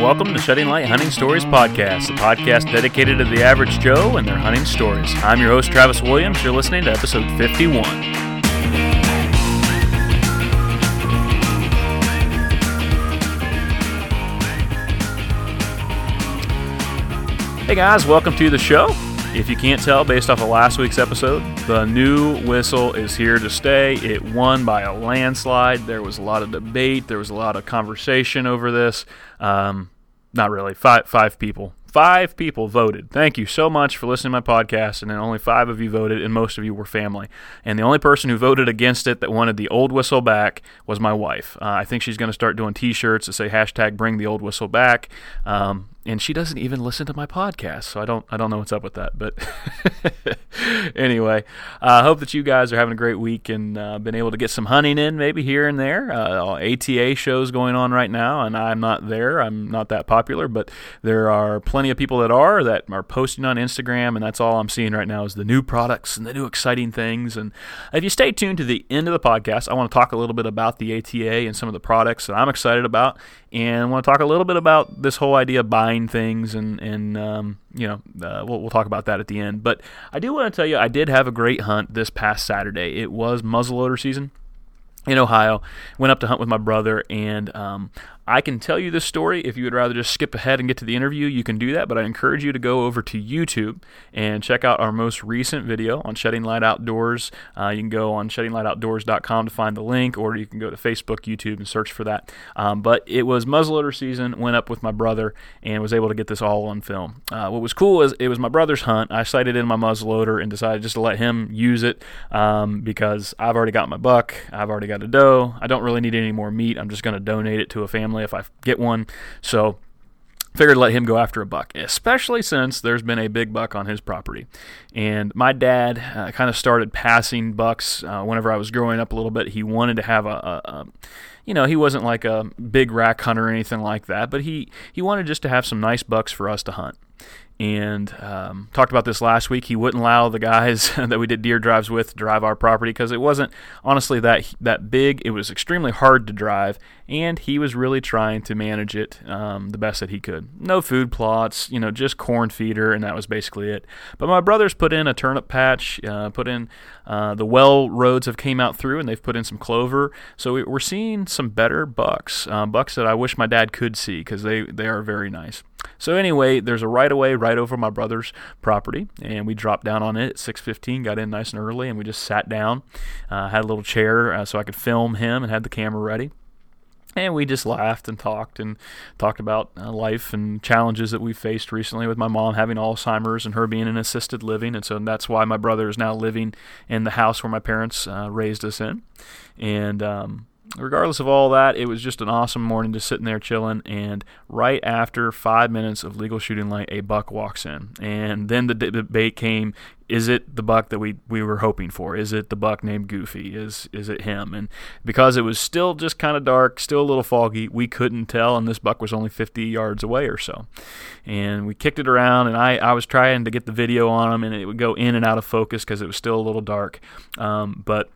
welcome to Shedding Light Hunting Stories Podcast, a podcast dedicated to the average Joe and their hunting stories. I'm your host, Travis Williams. You're listening to episode 51. Hey guys, welcome to the show. If you can't tell based off of last week's episode, the new whistle is here to stay. It won by a landslide. There was a lot of debate. There was a lot of conversation over this. Um, not really. Five five people. Five people voted. Thank you so much for listening to my podcast. And then only five of you voted, and most of you were family. And the only person who voted against it that wanted the old whistle back was my wife. Uh, I think she's going to start doing T-shirts that say hashtag Bring the Old Whistle Back. Um, and she doesn't even listen to my podcast, so I don't I don't know what's up with that. But anyway, I uh, hope that you guys are having a great week and uh, been able to get some hunting in, maybe here and there. Uh, ATA shows going on right now, and I'm not there. I'm not that popular, but there are plenty of people that are that are posting on Instagram, and that's all I'm seeing right now is the new products and the new exciting things. And if you stay tuned to the end of the podcast, I want to talk a little bit about the ATA and some of the products that I'm excited about, and I want to talk a little bit about this whole idea of buying buying things, and and um, you know uh, we'll we'll talk about that at the end. But I do want to tell you, I did have a great hunt this past Saturday. It was muzzleloader season in Ohio. Went up to hunt with my brother, and um, I can tell you this story. If you would rather just skip ahead and get to the interview, you can do that. But I encourage you to go over to YouTube and check out our most recent video on Shedding Light Outdoors. Uh, you can go on sheddinglightoutdoors.com to find the link, or you can go to Facebook, YouTube, and search for that. Um, but it was muzzleloader season. Went up with my brother and was able to get this all on film. Uh, what was cool is it was my brother's hunt. I sighted in my muzzleloader and decided just to let him use it um, because I've already got my buck. I've already got a doe. I don't really need any more meat. I'm just going to donate it to a family if I get one. So figured to let him go after a buck, especially since there's been a big buck on his property. And my dad uh, kind of started passing bucks uh, whenever I was growing up a little bit. He wanted to have a, a, a, you know, he wasn't like a big rack hunter or anything like that, but he, he wanted just to have some nice bucks for us to hunt and um, talked about this last week. He wouldn't allow the guys that we did deer drives with to drive our property because it wasn't honestly that that big. It was extremely hard to drive, and he was really trying to manage it um, the best that he could. No food plots, you know, just corn feeder, and that was basically it. But my brothers put in a turnip patch, uh, put in uh, the well roads have came out through, and they've put in some clover. So we're seeing some better bucks, uh, bucks that I wish my dad could see because they they are very nice. So anyway, there's a right of way right over my brother's property, and we dropped down on it at 6:15. Got in nice and early, and we just sat down, uh, had a little chair uh, so I could film him, and had the camera ready. And we just laughed and talked and talked about uh, life and challenges that we faced recently with my mom having Alzheimer's and her being in assisted living. And so that's why my brother is now living in the house where my parents uh, raised us in. And um, regardless of all that, it was just an awesome morning just sitting there chilling. And right after five minutes of legal shooting light, a buck walks in. And then the debate came is it the buck that we, we were hoping for? Is it the buck named Goofy? Is is it him? And because it was still just kind of dark, still a little foggy, we couldn't tell. And this buck was only 50 yards away or so. And we kicked it around, and I, I was trying to get the video on him, and it would go in and out of focus because it was still a little dark. Um, but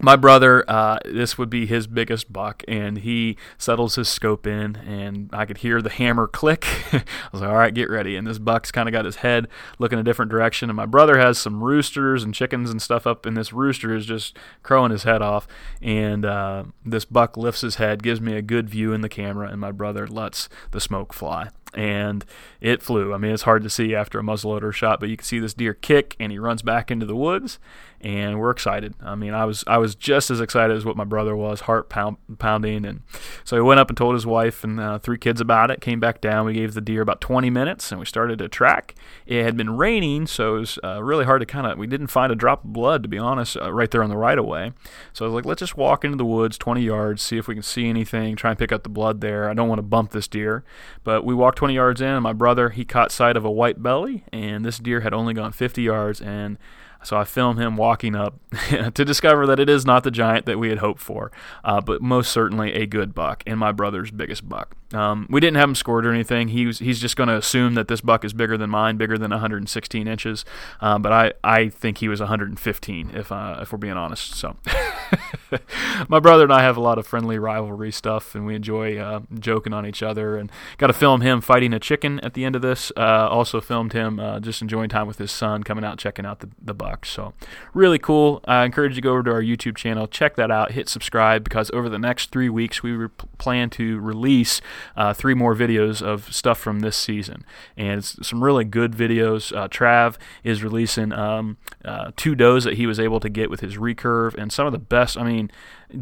my brother, uh, this would be his biggest buck, and he settles his scope in, and I could hear the hammer click. I was like, all right, get ready. And this buck's kind of got his head looking a different direction, and my brother has some roosters and chickens and stuff up, and this rooster is just crowing his head off. And uh, this buck lifts his head, gives me a good view in the camera, and my brother lets the smoke fly and it flew. I mean, it's hard to see after a muzzleloader shot, but you can see this deer kick, and he runs back into the woods, and we're excited. I mean, I was I was just as excited as what my brother was, heart pound, pounding, and so he went up and told his wife and uh, three kids about it. Came back down. We gave the deer about 20 minutes, and we started to track. It had been raining, so it was uh, really hard to kind of. We didn't find a drop of blood, to be honest, uh, right there on the right of way. So I was like, let's just walk into the woods 20 yards, see if we can see anything, try and pick up the blood there. I don't want to bump this deer, but we walked 20 yards in, my brother he caught sight of a white belly, and this deer had only gone 50 yards, and so I film him walking up to discover that it is not the giant that we had hoped for, uh, but most certainly a good buck and my brother's biggest buck. Um, we didn't have him scored or anything. He was, he's just going to assume that this buck is bigger than mine, bigger than 116 inches. Um, but I, I think he was 115 if uh, if we're being honest. So my brother and I have a lot of friendly rivalry stuff, and we enjoy uh, joking on each other. And got to film him fighting a chicken at the end of this. Uh, also filmed him uh, just enjoying time with his son, coming out checking out the, the Bucks. So really cool. I encourage you to go over to our YouTube channel, check that out, hit subscribe because over the next three weeks we re- plan to release uh, three more videos of stuff from this season, and it's some really good videos. Uh, Trav is releasing um, uh, two does that he was able to get with his recurve, and some of the best. I mean,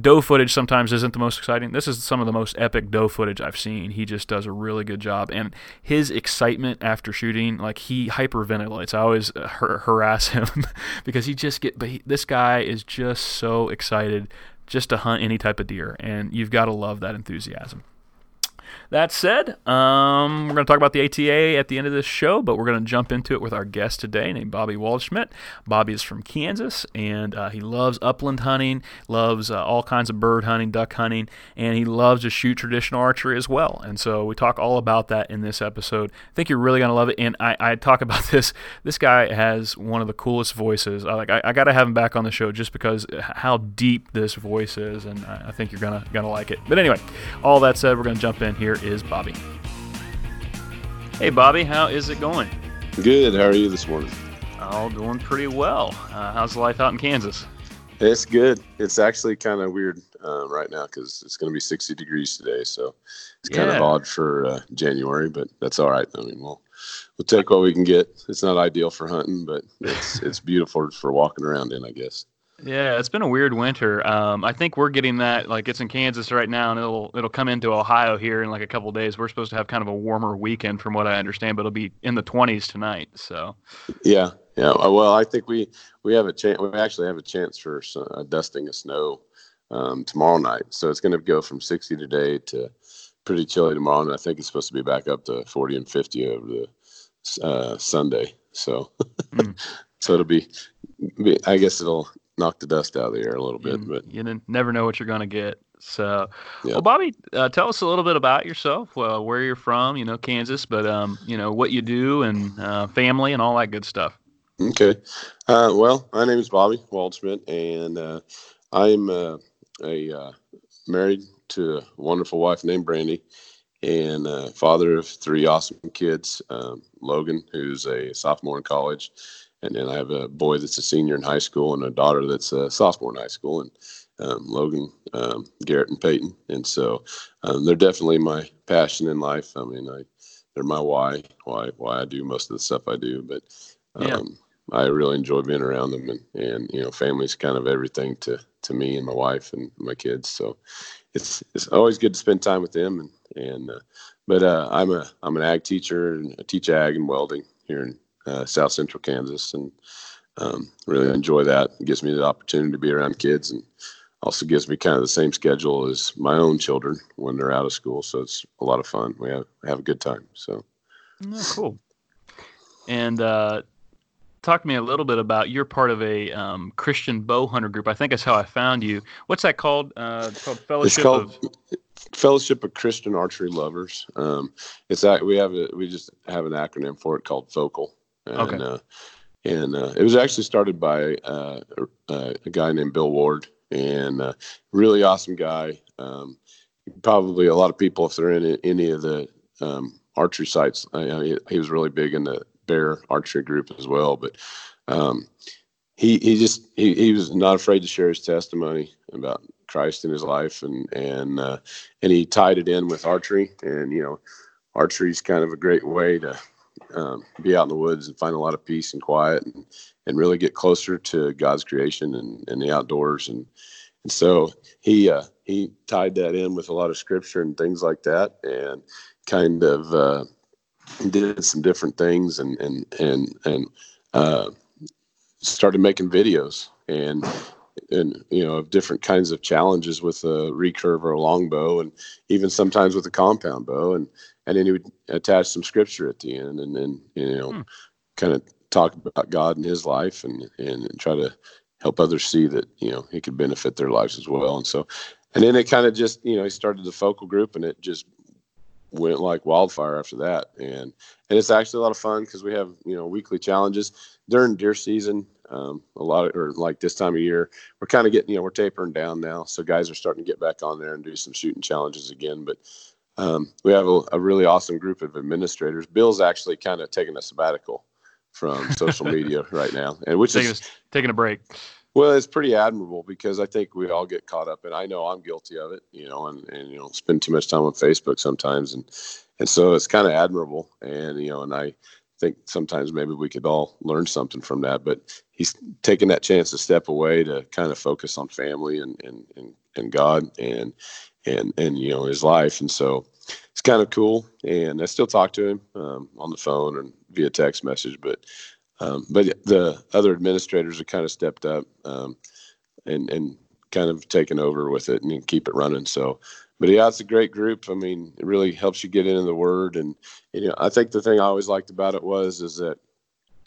doe footage sometimes isn't the most exciting. This is some of the most epic doe footage I've seen. He just does a really good job, and his excitement after shooting, like he hyperventilates. I always uh, har- harass him because he just get. But he, this guy is just so excited just to hunt any type of deer, and you've got to love that enthusiasm. That said, um, we're going to talk about the ATA at the end of this show, but we're going to jump into it with our guest today named Bobby Waldschmidt. Bobby is from Kansas, and uh, he loves upland hunting, loves uh, all kinds of bird hunting, duck hunting, and he loves to shoot traditional archery as well. And so we talk all about that in this episode. I think you're really going to love it. And I, I, talk about this. This guy has one of the coolest voices. I, like I, I got to have him back on the show just because how deep this voice is, and I, I think you're gonna gonna like it. But anyway, all that said, we're going to jump in here is Bobby. Hey, Bobby, how is it going? Good. How are you this morning? All doing pretty well. Uh, how's life out in Kansas? It's good. It's actually kind of weird uh, right now because it's going to be 60 degrees today, so it's kind of odd for uh, January, but that's all right. I mean, we'll we'll take what we can get. It's not ideal for hunting, but it's it's beautiful for walking around in, I guess. Yeah, it's been a weird winter. Um, I think we're getting that like it's in Kansas right now, and it'll it'll come into Ohio here in like a couple days. We're supposed to have kind of a warmer weekend, from what I understand, but it'll be in the 20s tonight. So. Yeah, yeah. Uh, well, I think we we have a chance. We actually have a chance for some, uh, dusting of snow um, tomorrow night. So it's going to go from 60 today to pretty chilly tomorrow, and I think it's supposed to be back up to 40 and 50 over the uh, Sunday. So. mm. So it'll be, I guess it'll knock the dust out of the air a little bit. You, but you never know what you're going to get. So, yeah. well, Bobby, uh, tell us a little bit about yourself, uh, where you're from, you know, Kansas, but, um, you know, what you do and uh, family and all that good stuff. Okay. Uh, well, my name is Bobby Waldschmidt, and uh, I'm uh, a married to a wonderful wife named Brandy and father of three awesome kids um, Logan, who's a sophomore in college, and then I have a boy that's a senior in high school and a daughter that's a sophomore in high school, and um, Logan, um, Garrett, and Peyton. And so um, they're definitely my passion in life. I mean, I they're my why, why why I do most of the stuff I do. But yeah. Um, I really enjoy being around them, and and you know, family's kind of everything to to me and my wife and my kids. So it's it's always good to spend time with them. And and uh, but uh, I'm a I'm an ag teacher and I teach ag and welding here in uh, South Central Kansas, and um, really enjoy that. It gives me the opportunity to be around kids, and also gives me kind of the same schedule as my own children when they're out of school. So it's a lot of fun. We have have a good time. So oh, cool. And uh, talk to me a little bit about you're part of a um, Christian bow hunter group. I think that's how I found you. What's that called? Uh, it's called Fellowship it's called, of Fellowship of Christian Archery Lovers. Um, it's that we have a, we just have an acronym for it called FOCAL. And, okay. Uh, and uh, it was actually started by uh, uh a guy named Bill Ward, and uh, really awesome guy. Um, probably a lot of people, if they're in any of the um, archery sites, he, he, was really big in the bear archery group as well. But um, he he just he, he was not afraid to share his testimony about Christ in his life, and and uh, and he tied it in with archery, and you know, archery is kind of a great way to um, be out in the woods and find a lot of peace and quiet and, and really get closer to God's creation and, and the outdoors. And, and so he, uh, he tied that in with a lot of scripture and things like that and kind of, uh, did some different things and, and, and, and, uh, started making videos and, and you know of different kinds of challenges with a recurve or a longbow and even sometimes with a compound bow and and then he would attach some scripture at the end, and then you know, hmm. kind of talk about God and His life, and, and try to help others see that you know He could benefit their lives as well. And so, and then it kind of just you know he started the focal group, and it just went like wildfire after that. And and it's actually a lot of fun because we have you know weekly challenges during deer season. Um, a lot of, or like this time of year, we're kind of getting, you know, we're tapering down now. So guys are starting to get back on there and do some shooting challenges again. But um, we have a, a, really awesome group of administrators. Bill's actually kind of taking a sabbatical from social media right now, and which taking is a, taking a break. Well, it's pretty admirable because I think we all get caught up, and I know I'm guilty of it, you know, and, and you know, spend too much time on Facebook sometimes, and and so it's kind of admirable, and you know, and I think sometimes maybe we could all learn something from that. But he's taking that chance to step away to kind of focus on family and and and, and God and and and you know his life, and so it's kind of cool. And I still talk to him um, on the phone and via text message, but um, but the other administrators have kind of stepped up um, and and kind of taken over with it and keep it running. So, but yeah, it's a great group. I mean, it really helps you get into the word. And, you know, I think the thing I always liked about it was is that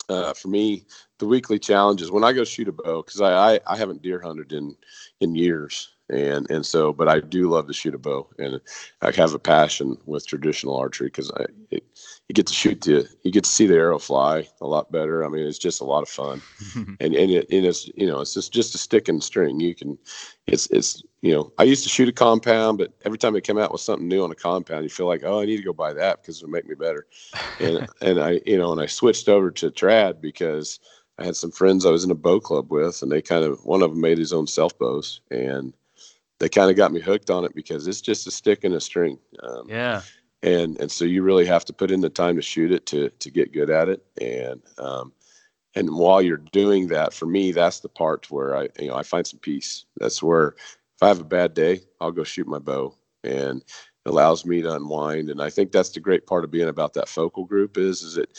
uh, for me, the weekly challenges when I go shoot a bow because I, I I haven't deer hunted in in years and and so but i do love to shoot a bow and i have a passion with traditional archery because i it, you get to shoot the you get to see the arrow fly a lot better i mean it's just a lot of fun and and, it, and it's you know it's just just a stick and string you can it's it's you know i used to shoot a compound but every time it came out with something new on a compound you feel like oh i need to go buy that because it'll make me better and and i you know and i switched over to trad because I had some friends I was in a bow club with, and they kind of one of them made his own self bows, and they kind of got me hooked on it because it's just a stick and a string. Um, yeah. And and so you really have to put in the time to shoot it to to get good at it. And um, and while you're doing that, for me, that's the part where I you know I find some peace. That's where if I have a bad day, I'll go shoot my bow, and it allows me to unwind. And I think that's the great part of being about that focal group is is it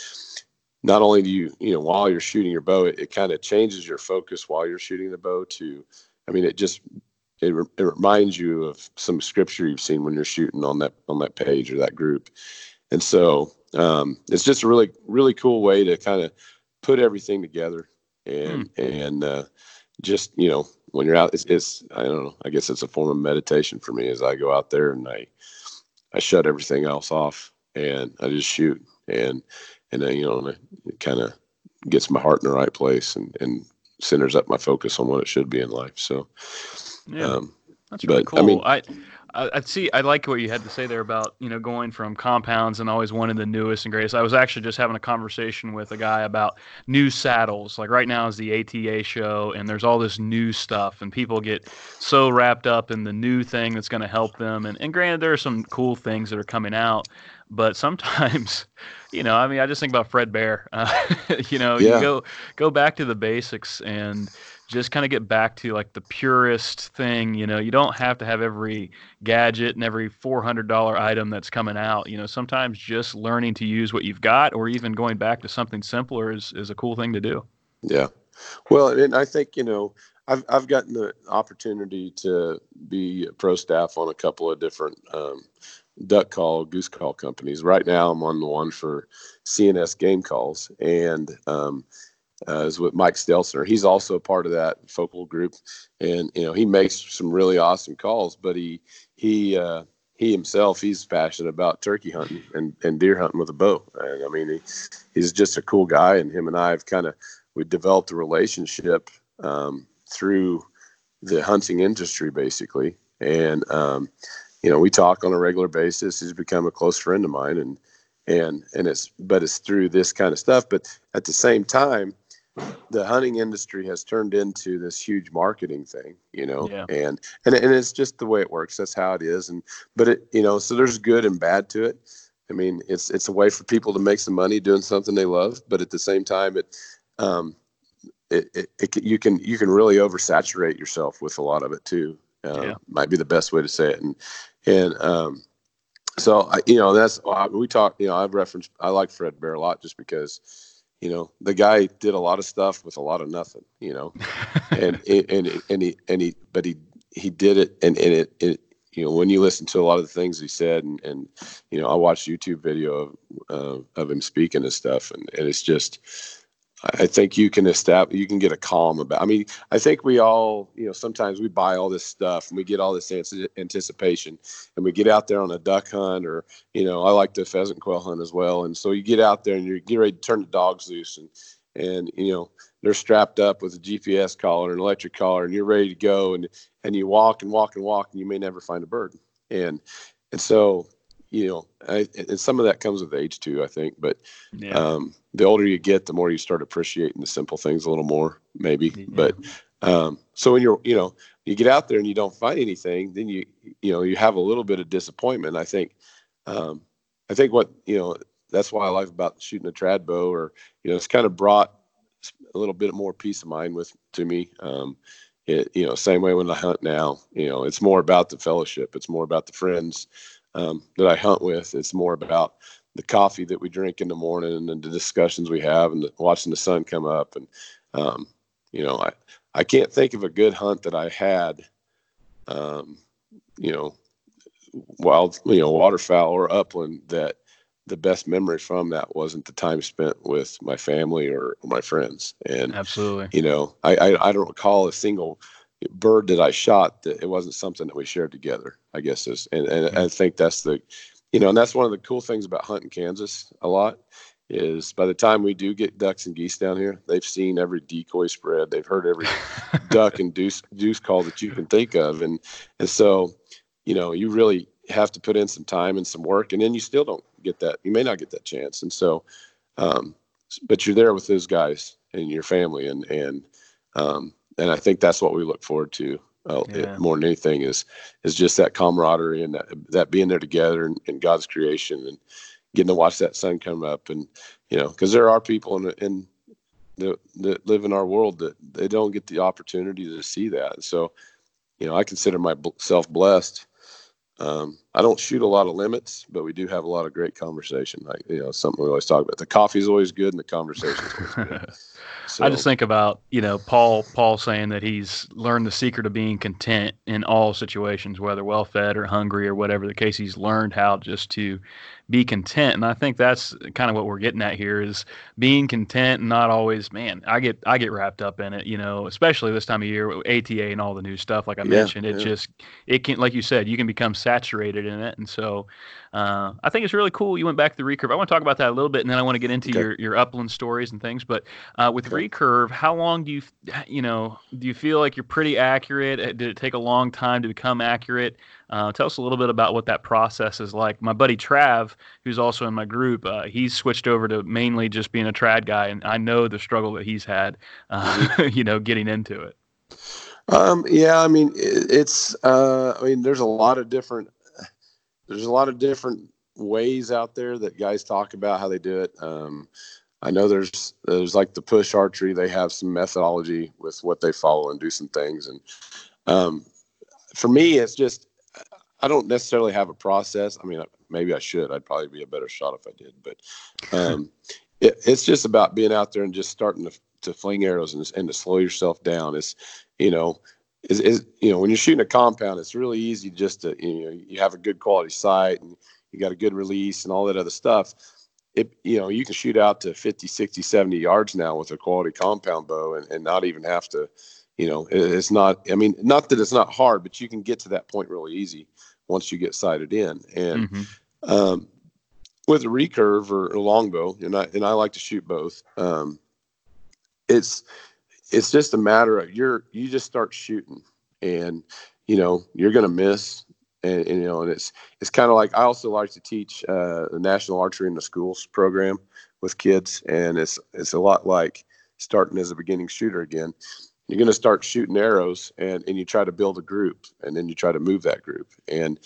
not only do you you know while you're shooting your bow, it, it kind of changes your focus while you're shooting the bow to I mean, it just it, re- it reminds you of some scripture you've seen when you're shooting on that on that page or that group and so um, it's just a really really cool way to kind of put everything together and mm. and uh, just you know when you're out it's, it's i don't know i guess it's a form of meditation for me as i go out there and i i shut everything else off and i just shoot and and then you know it kind of gets my heart in the right place and and centers up my focus on what it should be in life so yeah, um, that's really but, cool. I mean, I, I see. I like what you had to say there about you know going from compounds and always wanting the newest and greatest. I was actually just having a conversation with a guy about new saddles. Like right now is the ATA show, and there's all this new stuff, and people get so wrapped up in the new thing that's going to help them. And, and granted, there are some cool things that are coming out, but sometimes, you know, I mean, I just think about Fred Bear. Uh, you know, yeah. you go go back to the basics and just kind of get back to like the purest thing you know? You don't have to have every gadget and every $400 item that's coming out you know? Sometimes just learning to use what you've got or even going back to something simpler is, is a cool thing to do. Yeah. Well and i think you know i've, I've gotten the opportunity to be pro staff on a couple of different um, duck call goose call companies. Right now i'm on the one for cns game calls and um, uh, is with Mike Stelzner. He's also a part of that focal group, and you know he makes some really awesome calls. But he he uh, he himself he's passionate about turkey hunting and, and deer hunting with a bow. And I mean he, he's just a cool guy, and him and I have kind of we developed a relationship um, through the hunting industry basically, and um, you know we talk on a regular basis. He's become a close friend of mine, and and and it's but it's through this kind of stuff. But at the same time the hunting industry has turned into this huge marketing thing, you know, yeah. and, and, and it's just the way it works. That's how it is. And, but it, you know, so there's good and bad to it. I mean, it's, it's a way for people to make some money doing something they love, but at the same time, it, um, it, it, it you can, you can really oversaturate yourself with a lot of it too. Uh, yeah. might be the best way to say it. And, and, um, so I, you know, that's, we talk, you know, I've referenced, I like Fred Bear a lot just because, you know the guy did a lot of stuff with a lot of nothing you know? And and and he and he but he he did it and, and it, it you know when you listen to a lot of the things he said and and you know i watched youtube video of uh, of him speaking and stuff and, and it's just I think you can establish, you can get a calm about. I mean, I think we all, you know, sometimes we buy all this stuff and we get all this anticipation, and we get out there on a duck hunt, or you know, I like the pheasant quail hunt as well. And so you get out there and you get ready to turn the dogs loose, and and you know, they're strapped up with a GPS collar and electric collar, and you're ready to go, and and you walk and walk and walk, and you may never find a bird, and and so you know, I, and some of that comes with age too, I think. But yeah. um, the older you get, the more you start appreciating the simple things a little more, maybe. Yeah. But um, so when you're, you know, you get out there and you don't find anything, then you, you know, you have a little bit of disappointment. I think, um, I think what you know, that's why I like about shooting a trad bow, or you know, it's kind of brought a little bit more peace of mind with to me. Um, it, you know, same way when I hunt now, you know, it's more about the fellowship. It's more about the friends um, that I hunt with. It's more about the coffee that we drink in the morning and the discussions we have and the, watching the sun come up. And, um, you know, I, I can't think of a good hunt that I had, um, you know, wild, you know, waterfowl or upland that the best memory from that wasn't the time spent with my family or my friends. And absolutely, you know, I, I, I don't recall a single bird that I shot that it wasn't something that we shared together. I guess is, and, and mm-hmm. I think that's the, you know, and that's one of the cool things about hunting Kansas a lot is by the time we do get ducks and geese down here, they've seen every decoy spread, they've heard every duck and deuce deuce call that you can think of, and and so, you know, you really have to put in some time and some work, and then you still don't get that. You may not get that chance, and so, um, but you're there with those guys and your family, and and um, and I think that's what we look forward to uh, yeah. more than anything is is just that camaraderie and that, that being there together in, in, God's creation and getting to watch that sun come up and you know because there are people in, in the, that live in our world that they don't get the opportunity to see that so you know I consider myself blessed um, I don't shoot a lot of limits, but we do have a lot of great conversation. Like you know, something we always talk about. The coffee is always good, and the conversation is good. So, I just think about you know Paul Paul saying that he's learned the secret of being content in all situations, whether well fed or hungry or whatever the case. He's learned how just to be content. And I think that's kind of what we're getting at here is being content and not always, man, I get I get wrapped up in it, you know, especially this time of year with ATA and all the new stuff. Like I yeah, mentioned, it yeah. just it can like you said, you can become saturated in it. And so uh, I think it's really cool. You went back to the recurve. I want to talk about that a little bit, and then I want to get into okay. your, your upland stories and things. But uh, with okay. recurve, how long do you you know do you feel like you're pretty accurate? Uh, did it take a long time to become accurate? Uh, tell us a little bit about what that process is like. My buddy Trav, who's also in my group, uh, he's switched over to mainly just being a trad guy, and I know the struggle that he's had, uh, you know, getting into it. Um, yeah, I mean, it, it's, uh, I mean, there's a lot of different, there's a lot of different ways out there that guys talk about how they do it. Um, I know there's there's like the push archery. They have some methodology with what they follow and do some things. And um, for me, it's just I don't necessarily have a process. I mean, maybe I should. I'd probably be a better shot if I did. But um, it, it's just about being out there and just starting to, to fling arrows and, and to slow yourself down. It's you know, is, is you know when you're shooting a compound, it's really easy just to you know you have a good quality sight and you got a good release and all that other stuff. It, you know, you can shoot out to 50, 60, 70 yards now with a quality compound bow and, and not even have to, you know, it, it's not, I mean, not that it's not hard, but you can get to that point really easy once you get sighted in. And mm-hmm. um, with a recurve or a longbow, and I and I like to shoot both. Um, it's it's just a matter of you're you just start shooting, and you know you're gonna miss. And, and you know, and it's it's kind of like I also like to teach uh, the National Archery in the Schools program with kids, and it's it's a lot like starting as a beginning shooter again you're going to start shooting arrows and, and you try to build a group and then you try to move that group and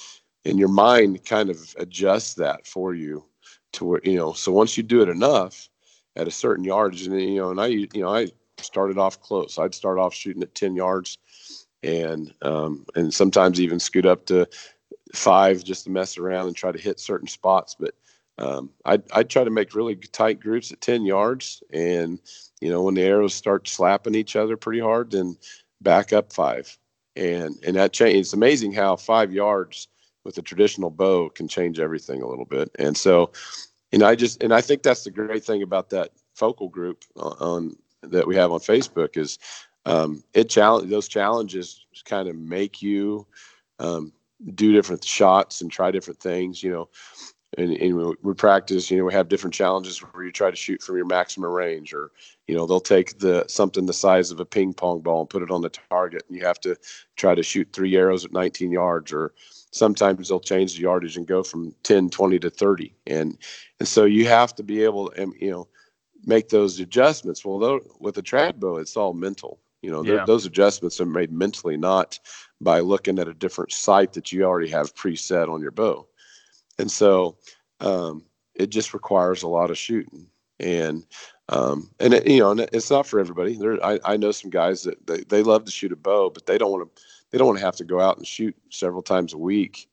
and your mind kind of adjusts that for you to where you know so once you do it enough at a certain yardage and you know and i you know i started off close i'd start off shooting at 10 yards and um, and sometimes even scoot up to five just to mess around and try to hit certain spots but um, I'd, I'd try to make really tight groups at 10 yards and you know, when the arrows start slapping each other pretty hard, then back up five. And and that change it's amazing how five yards with a traditional bow can change everything a little bit. And so, and I just and I think that's the great thing about that focal group on that we have on Facebook is um, it challenge those challenges kind of make you um, do different shots and try different things. You know, and, and we practice, you know, we have different challenges where you try to shoot from your maximum range or, you know they'll take the something the size of a ping pong ball and put it on the target and you have to try to shoot three arrows at 19 yards or sometimes they'll change the yardage and go from 10 20 to 30 and and so you have to be able to you know make those adjustments well though with a trad bow it's all mental you know yeah. those adjustments are made mentally not by looking at a different sight that you already have preset on your bow and so um, it just requires a lot of shooting and um, and it, you know, and it's not for everybody. There, I, I know some guys that they, they love to shoot a bow, but they don't want to they don't want to have to go out and shoot several times a week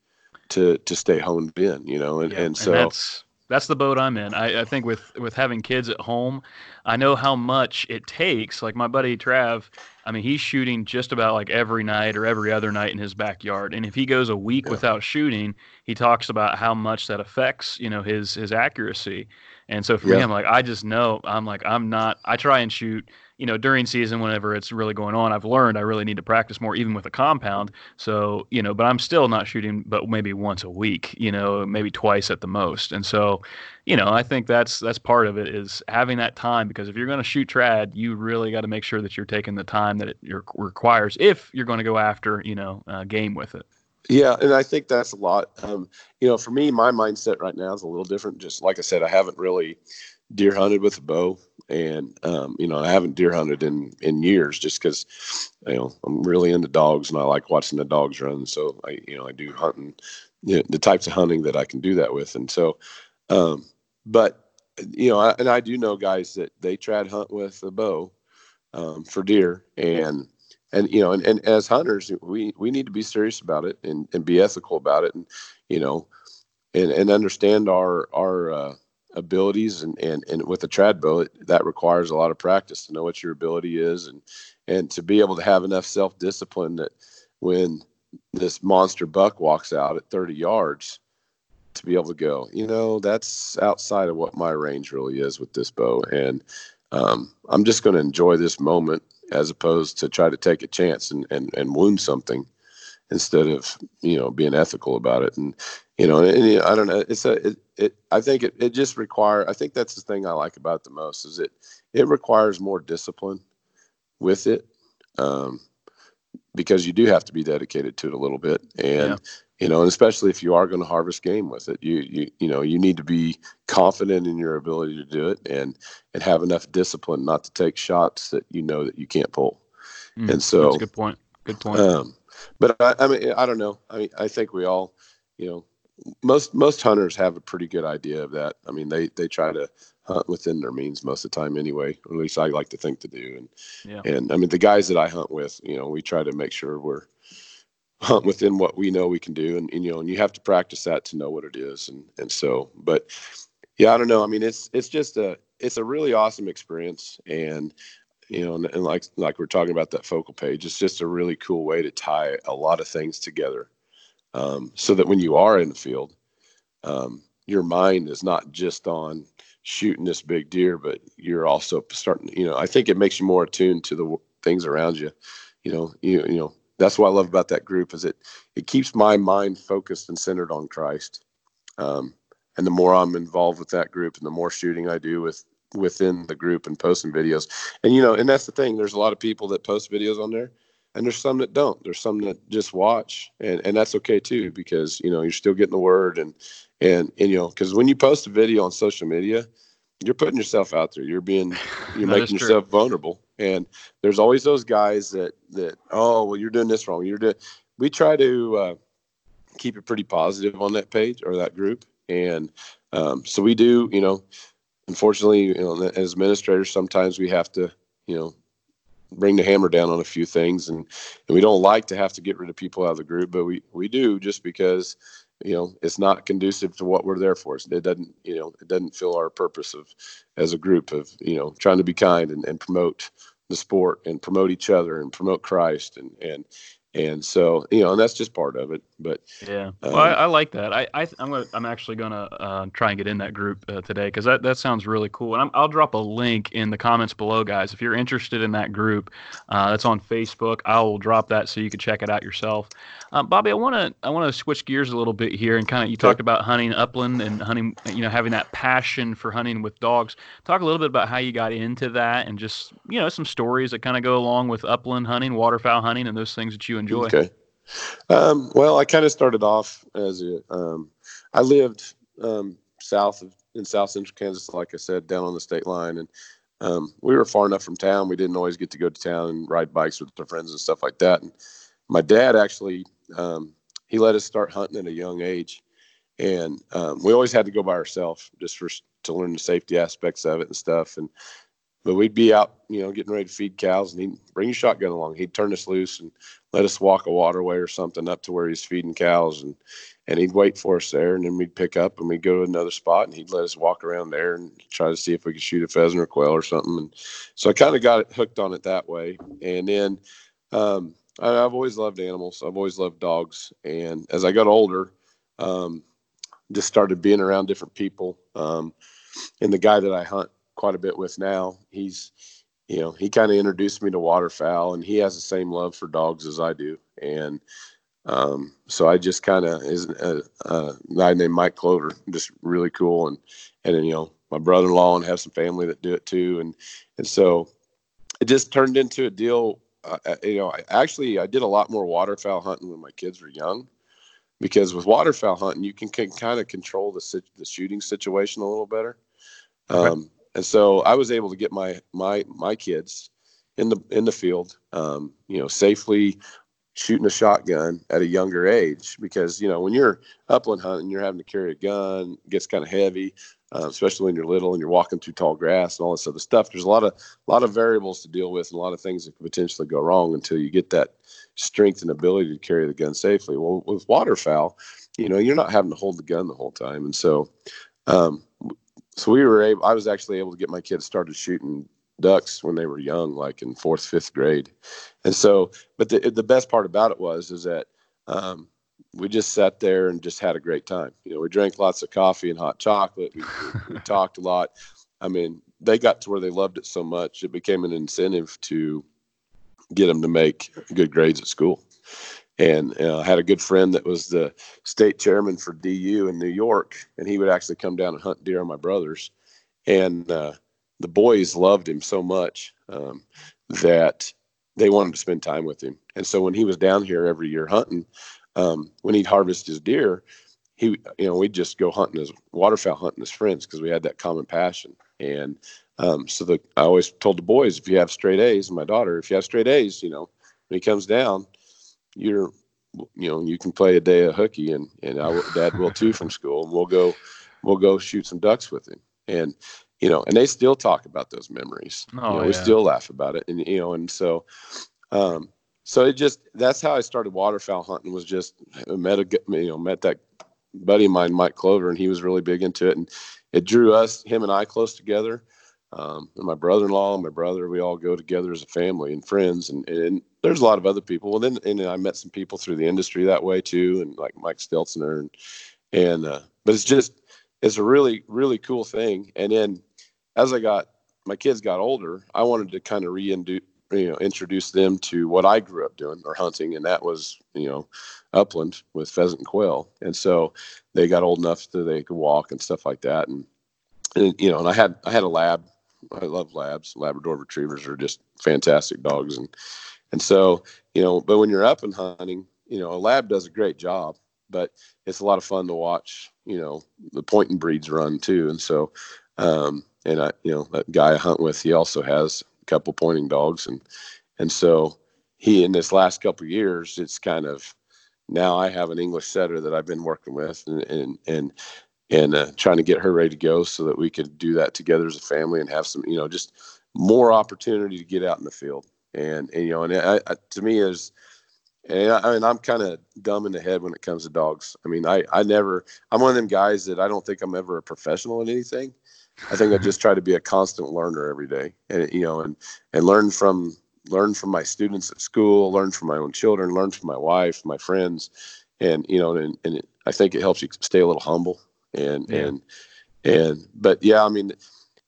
to to stay honed in. You know, and, yeah, and so and that's that's the boat I'm in. I, I think with with having kids at home, I know how much it takes. Like my buddy Trav, I mean, he's shooting just about like every night or every other night in his backyard. And if he goes a week yeah. without shooting, he talks about how much that affects, you know, his his accuracy. And so for yeah. me, I'm like, I just know I'm like, I'm not, I try and shoot, you know, during season, whenever it's really going on, I've learned I really need to practice more, even with a compound. So, you know, but I'm still not shooting, but maybe once a week, you know, maybe twice at the most. And so, you know, I think that's, that's part of it is having that time because if you're going to shoot trad, you really got to make sure that you're taking the time that it requires if you're going to go after, you know, uh, game with it. Yeah, and I think that's a lot. Um, you know, for me, my mindset right now is a little different. Just like I said, I haven't really deer hunted with a bow, and um, you know, I haven't deer hunted in in years, just because you know I'm really into dogs and I like watching the dogs run. So I, you know, I do hunting, you know, the types of hunting that I can do that with, and so, um, but you know, I, and I do know guys that they trad hunt with a bow um, for deer, and and you know and, and as hunters we we need to be serious about it and, and be ethical about it and you know and, and understand our our uh, abilities and, and and with a trad bow that requires a lot of practice to know what your ability is and and to be able to have enough self-discipline that when this monster buck walks out at 30 yards to be able to go. You know that's outside of what my range really is with this bow. And um, i'm just going to enjoy this moment as opposed to try to take a chance and, and, and wound something instead of you know being ethical about it. And you know and, and i don't know it's a it, it i think it, it just require i think that's the thing i like about the most is it it requires more discipline with it. Um, because you do have to be dedicated to it a little bit and yeah you know, and especially if you are going to harvest game with it, you you you know you need to be confident in your ability to do it and and have enough discipline not to take shots that you know that you can't pull. Mm, and so, that's a good point. Good point. Um, but I, I mean, I don't know. I mean, I think we all, you know, most most hunters have a pretty good idea of that. I mean, they they try to hunt within their means most of the time anyway. Or at least I like to think to do. And yeah. and I mean, the guys that I hunt with, you know, we try to make sure we're hunt within what we know we can do and, and, you know and you have to practice that to know what it is and and so but yeah i don't know i mean it's it's just a it's a really awesome experience and you know and, and like like we're talking about that focal page it's just a really cool way to tie a lot of things together um, so that when you are in the field um, your mind is not just on shooting this big deer but you're also starting you know i think it makes you more attuned to the things around you you know you, you know that's what I love about that group is it it keeps my mind focused and centered on Christ. Um, and the more I'm involved with that group, and the more shooting I do with within the group and posting videos, and you know, and that's the thing. There's a lot of people that post videos on there, and there's some that don't. There's some that just watch, and and that's okay too because you know you're still getting the word and and and you know because when you post a video on social media, you're putting yourself out there. You're being you're making yourself vulnerable. And there's always those guys that that oh well you're doing this wrong. You're doing. We try to uh, keep it pretty positive on that page or that group, and um, so we do. You know, unfortunately, you know, as administrators, sometimes we have to you know bring the hammer down on a few things, and and we don't like to have to get rid of people out of the group, but we we do just because you know it's not conducive to what we're there for. It doesn't you know it doesn't fill our purpose of as a group of you know trying to be kind and, and promote the sport and promote each other and promote christ and and and so you know and that's just part of it But yeah, um, well, I, I, like that. I, I am gonna I'm actually gonna uh, try and get in that group uh, today because that, that sounds really cool. And i will drop a link in the comments below, guys. If you're interested in that group, uh, that's on Facebook. I will drop that so you can check it out yourself. Um, Bobby, I want to I want to switch gears a little bit here and kind of you talked about hunting upland and hunting, you know, having that passion for hunting with dogs. Talk a little bit about how you got into that and just you know some stories that kind of go along with upland hunting, waterfowl hunting, and those things that you enjoy. Okay. Um, well, I kind of started off as a, um, I lived um, south of in South Central Kansas, like I said, down on the state line, and um, we were far enough from town. We didn't always get to go to town and ride bikes with our friends and stuff like that. And my dad actually, um, he let us start hunting at a young age, and um, we always had to go by ourselves just for to learn the safety aspects of it and stuff. And but we'd be out, you know, getting ready to feed cows, and he'd bring your shotgun along. He'd turn us loose and let us walk a waterway or something up to where he's feeding cows, and and he'd wait for us there, and then we'd pick up and we'd go to another spot, and he'd let us walk around there and try to see if we could shoot a pheasant or quail or something. And so I kind of got hooked on it that way. And then um, I, have always loved animals. I've always loved dogs, and as I got older, um, just started being around different people. Um, and the guy that I hunt quite a bit with now. He's, you know, he kind of introduced me to waterfowl, and he has the same love for dogs as I do. And um, so I just kind of is a, a, guy named Mike Clover, just really cool, and and then, you know my brother-in-law and have some family that do it too, and and so it just turned into a deal. Uh, uh you know, I, actually I did a lot more waterfowl hunting when my kids were young, because with waterfowl hunting you can, can kind of control the the shooting situation a little better. Okay. And so I was able to get my my my kids in the in the field, um, you know, safely shooting a shotgun at a younger age because you know when you're upland hunting, you're having to carry a gun, it gets kind of heavy, uh, especially when you're little and you're walking through tall grass and all this other stuff. There's a lot of a lot of variables to deal with and a lot of things that could potentially go wrong until you get that strength and ability to carry the gun safely. Well, with waterfowl, you know, you're not having to hold the gun the whole time, and so um, so we were able i was actually able to get my kids started shooting ducks when they were young like in fourth fifth grade. And so but the, the best part about it was is that um, we just sat there and just had a great time. You know we drank lots of coffee and hot chocolate. We, we, we talked a lot. I mean they got to where they loved it so much it became an incentive to get them to make good grades at school and uh, I had a good friend that was the state chairman for DU in New York, and he would actually come down and hunt deer on my brothers, and uh, the boys loved him so much um, that they wanted to spend time with him. And so when he was down here every year hunting, um, when he'd harvest his deer, he you know we'd just go hunting as waterfowl hunting as friends because we had that common passion. And um, so the I always told the boys if you have straight A's, my daughter, if you have straight A's, you know when he comes down you're you know you can play a day of hooky and and I, dad will too from school and we'll go we'll go shoot some ducks with him. And you know and they still talk about those memories. Oh, you know, yeah. we still laugh about it and you know and so um so it just that's how I started waterfowl hunting was just met a you know met that buddy of mine Mike Clover and he was really big into it and it drew us him and I close together um, and my brother-in-law and my brother, we all go together as a family and friends. And, and there's a lot of other people. And then, and I met some people through the industry that way too. And like Mike Stelzner and, and, uh, but it's just, it's a really, really cool thing. And then as I got, my kids got older, I wanted to kind of reintroduce, you know, introduce them to what I grew up doing or hunting. And that was, you know, upland with pheasant and quail. And so they got old enough that they could walk and stuff like that. And, and you know, and I had, I had a lab I love labs. Labrador retrievers are just fantastic dogs, and and so you know, but when you're up and hunting, you know, a lab does a great job, but it's a lot of fun to watch. You know, the pointing breeds run too, and so, um, and I, you know, that guy I hunt with, he also has a couple pointing dogs, and and so he in this last couple years, it's kind of now I have an English setter that I've been working with, and and and and uh, trying to get her ready to go so that we could do that together as a family and have some, you know, just more opportunity to get out in the field. And, and you know, and I, I, to me is, and I, I mean, I'm kind of dumb in the head when it comes to dogs. I mean, I, I never, I'm one of them guys that I don't think I'm ever a professional in anything. I think I just try to be a constant learner every day and, you know, and, and learn from, learn from my students at school, learn from my own children, learn from my wife, my friends, and you know, and, and it, I think it helps you stay a little humble and yeah. and and but yeah, I mean,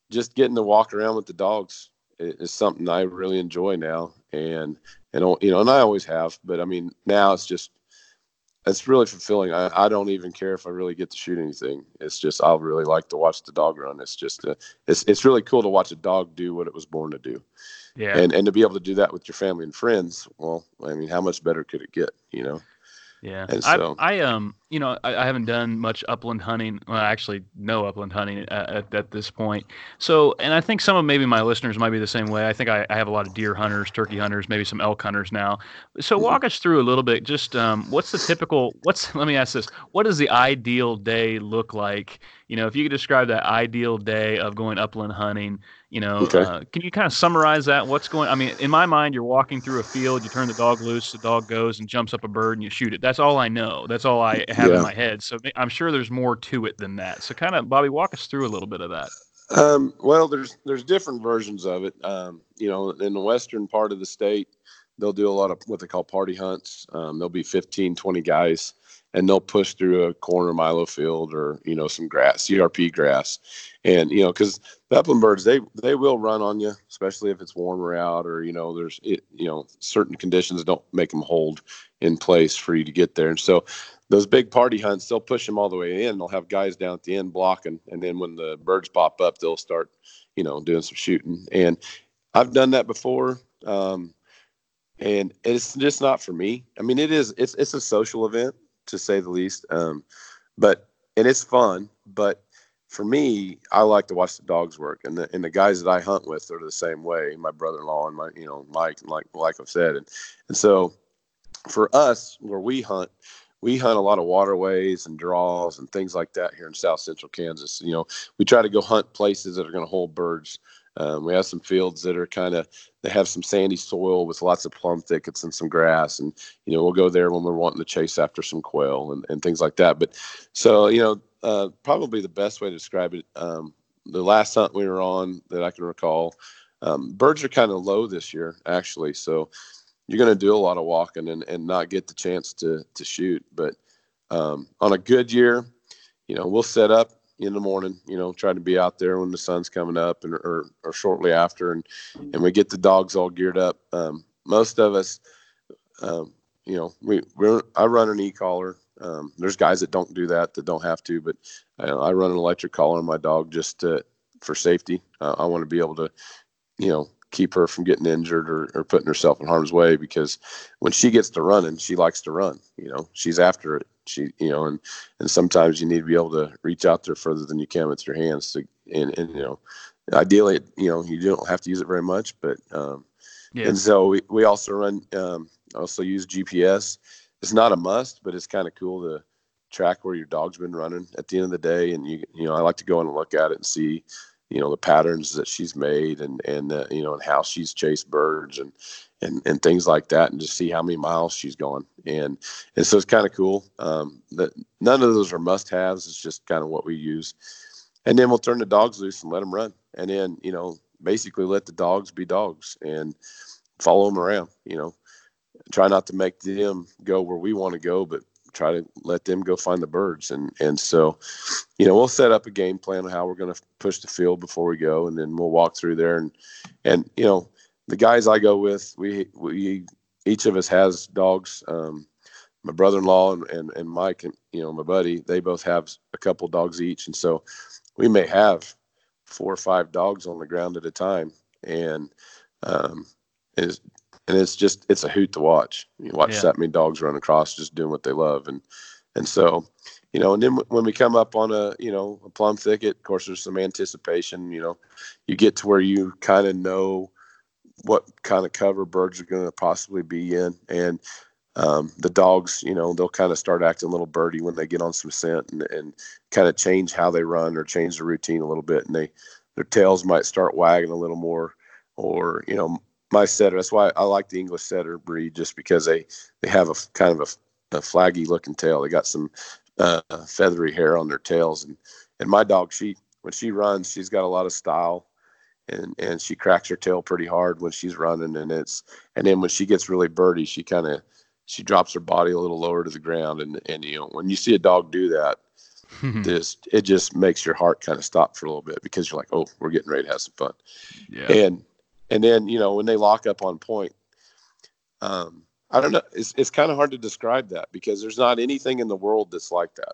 just getting to walk around with the dogs is something I really enjoy now, and and you know, and I always have, but I mean, now it's just it's really fulfilling. I, I don't even care if I really get to shoot anything. It's just I really like to watch the dog run. It's just a, it's it's really cool to watch a dog do what it was born to do. Yeah. And and to be able to do that with your family and friends, well, I mean, how much better could it get? You know. Yeah, so, I, I um you know I, I, haven't done much upland hunting. Well, actually, no upland hunting at, at, at, this point. So, and I think some of maybe my listeners might be the same way. I think I, I have a lot of deer hunters, turkey hunters, maybe some elk hunters now. So, mm-hmm. walk us through a little bit. Just um, what's the typical? What's let me ask this: What does the ideal day look like? You know, if you could describe that ideal day of going upland hunting you know, okay. uh, can you kind of summarize that? What's going? I mean, in my mind, you're walking through a field, you turn the dog loose, the dog goes and jumps up a bird, and you shoot it. That's all I know. That's all I have yeah. in my head. So I'm sure there's more to it than that. So, kind of, Bobby, walk us through a little bit of that. Um, well, there's there's different versions of it. Um, you know, in the western part of the state, they'll do a lot of what they call party hunts. Um, there'll be 15, 20 guys and they'll push through a corner milo field or you know some grass crp grass and you know because the upland birds they they will run on you especially if it's warmer out or you know there's it, you know certain conditions don't make them hold in place for you to get there and so those big party hunts they'll push them all the way in they'll have guys down at the end blocking and then when the birds pop up they'll start you know doing some shooting and i've done that before um, and it's just not for me i mean it is it's it's a social event to say the least. Um, but and it's fun, but for me, I like to watch the dogs work, and the and the guys that I hunt with are the same way. My brother-in-law and my you know Mike, and like like I've said, and and so for us where we hunt, we hunt a lot of waterways and draws and things like that here in South Central Kansas. You know, we try to go hunt places that are going to hold birds um, we have some fields that are kind of they have some sandy soil with lots of plum thickets and some grass, and you know we'll go there when we're wanting to chase after some quail and, and things like that. But so you know, uh, probably the best way to describe it, um, the last hunt we were on that I can recall, um, birds are kind of low this year actually, so you're going to do a lot of walking and, and not get the chance to to shoot. But um, on a good year, you know, we'll set up in the morning, you know, try to be out there when the sun's coming up and or, or shortly after, and and we get the dogs all geared up. Um, most of us, um, you know, we we I run an e-collar. Um, there's guys that don't do that that don't have to, but I, I run an electric collar on my dog just to, for safety. Uh, I want to be able to, you know, keep her from getting injured or, or putting herself in harm's way because when she gets to running, she likes to run. You know, she's after it. She, you know, and and sometimes you need to be able to reach out there further than you can with your hands. To, and and you know, ideally, you know, you don't have to use it very much, but um, yeah. and so we we also run um, also use GPS. It's not a must, but it's kind of cool to track where your dog's been running at the end of the day. And you you know, I like to go in and look at it and see you know the patterns that she's made and and uh, you know and how she's chased birds and and and things like that and just see how many miles she's gone and and so it's kind of cool um, that none of those are must haves it's just kind of what we use. And then we'll turn the dogs loose and let them run. And then you know basically let the dogs be dogs and follow them around you know. Try not to make them go where we want to go but try to let them go find the birds. And and so, you know, we'll set up a game plan on how we're going to push the field before we go, and then we'll walk through there. And and you know, the guys I go with, we we each of us has dogs. Um, my brother-in-law and, and and Mike and you know my buddy, they both have a couple dogs each, and so we may have four or five dogs on the ground at a time, and um, is and it's just it's a hoot to watch. You watch yeah. that many dogs run across, just doing what they love, and and so you know, and then when we come up on a you know a plum thicket, of course, there's some anticipation. You know, you get to where you kind of know what kind of cover birds are going to possibly be in, and um, the dogs, you know, they'll kind of start acting a little birdie when they get on some scent, and, and kind of change how they run or change the routine a little bit, and they their tails might start wagging a little more, or you know, my setter. That's why I like the English setter breed, just because they they have a kind of a, a flaggy looking tail. They got some uh, feathery hair on their tails, and and my dog, she when she runs, she's got a lot of style, and and she cracks her tail pretty hard when she's running, and it's and then when she gets really birdie, she kind of she drops her body a little lower to the ground, and and you know when you see a dog do that, this it just makes your heart kind of stop for a little bit because you're like, oh, we're getting ready to have some fun. Yeah. And and then you know when they lock up on point, um, I don't know. It's it's kind of hard to describe that because there's not anything in the world that's like that.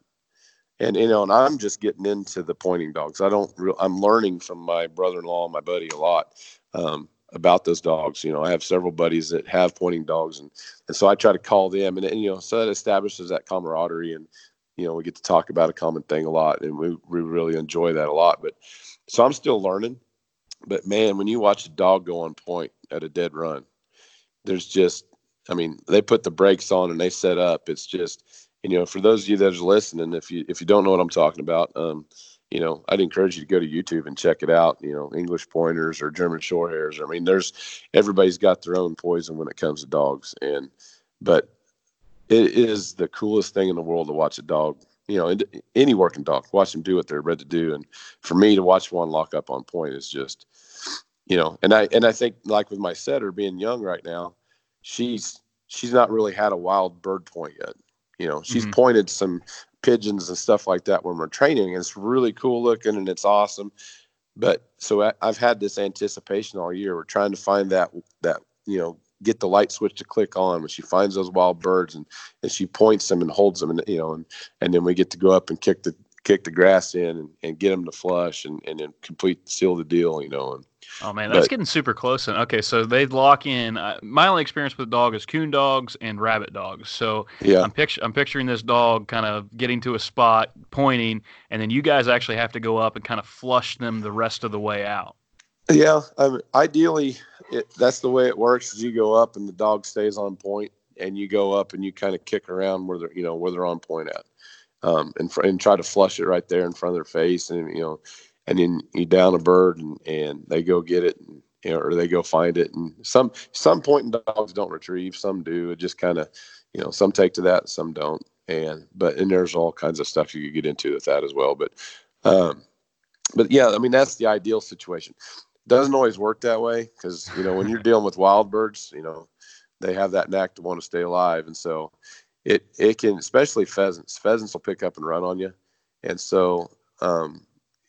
And you know, and I'm just getting into the pointing dogs. I don't. Re- I'm learning from my brother-in-law and my buddy a lot um, about those dogs. You know, I have several buddies that have pointing dogs, and and so I try to call them, and, and you know, so that establishes that camaraderie, and you know, we get to talk about a common thing a lot, and we we really enjoy that a lot. But so I'm still learning. But man, when you watch a dog go on point at a dead run, there's just I mean, they put the brakes on and they set up. It's just, you know, for those of you that are listening, if you if you don't know what I'm talking about, um, you know, I'd encourage you to go to YouTube and check it out. You know, English pointers or German Shorthairs. I mean, there's everybody's got their own poison when it comes to dogs, and but it is the coolest thing in the world to watch a dog. You know, any working dog, watch them do what they're bred to do, and for me to watch one lock up on point is just, you know, and I and I think like with my setter being young right now she's she's not really had a wild bird point yet. You know, she's mm-hmm. pointed some pigeons and stuff like that when we're training, and it's really cool looking and it's awesome. But so I, I've had this anticipation all year. We're trying to find that that you know get the light switch to click on when she finds those wild birds and and she points them and holds them and you know and and then we get to go up and kick the kick the grass in and, and get them to flush and and then complete seal the deal you know and Oh man, that's but, getting super close. And okay, so they lock in. Uh, my only experience with dog is coon dogs and rabbit dogs. So yeah, I'm picture I'm picturing this dog kind of getting to a spot, pointing, and then you guys actually have to go up and kind of flush them the rest of the way out. Yeah, ideally, it, that's the way it works. Is you go up and the dog stays on point, and you go up and you kind of kick around where they're you know where they're on point at, um, and fr- and try to flush it right there in front of their face, and you know and then you down a bird and, and they go get it and, you know, or they go find it. And some some pointing dogs don't retrieve, some do. It just kind of, you know, some take to that, some don't. And but and there's all kinds of stuff you could get into with that as well. But um, but yeah, I mean that's the ideal situation. Doesn't always work that way because you know when you're dealing with wild birds, you know they have that knack to want to stay alive, and so it it can especially pheasants. Pheasants will pick up and run on you, and so um,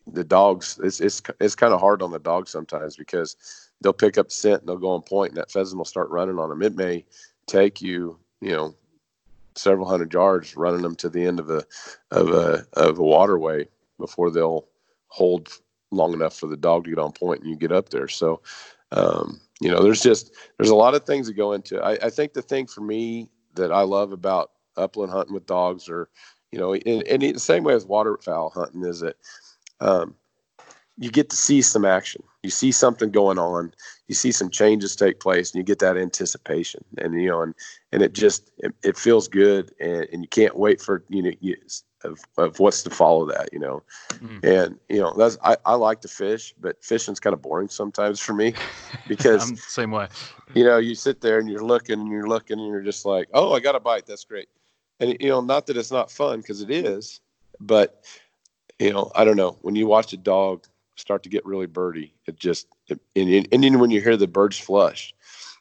the dogs it's it's it's kind of hard on the dogs sometimes because they'll pick up scent and they'll go on point and that pheasant will start running on them. It may take you, you know, several hundred yards running them to the end of a of a of a waterway before they'll hold long enough for the dog to get on point and you get up there. So um, you know, there's just there's a lot of things that go into. I, I think the thing for me that I love about upland hunting with dogs or you know, in, in the same way as waterfowl hunting is that um, you get to see some action. You see something going on. You see some changes take place, and you get that anticipation. And you know, and and it just it, it feels good, and, and you can't wait for you know you, of of what's to follow that. You know, mm. and you know that's I, I like to fish, but fishing's kind of boring sometimes for me because same way. You know, you sit there and you're looking and you're looking and you're just like, oh, I got a bite. That's great. And you know, not that it's not fun because it is, but you know, I don't know. When you watch a dog start to get really birdy, it just it, and, and then when you hear the birds flush,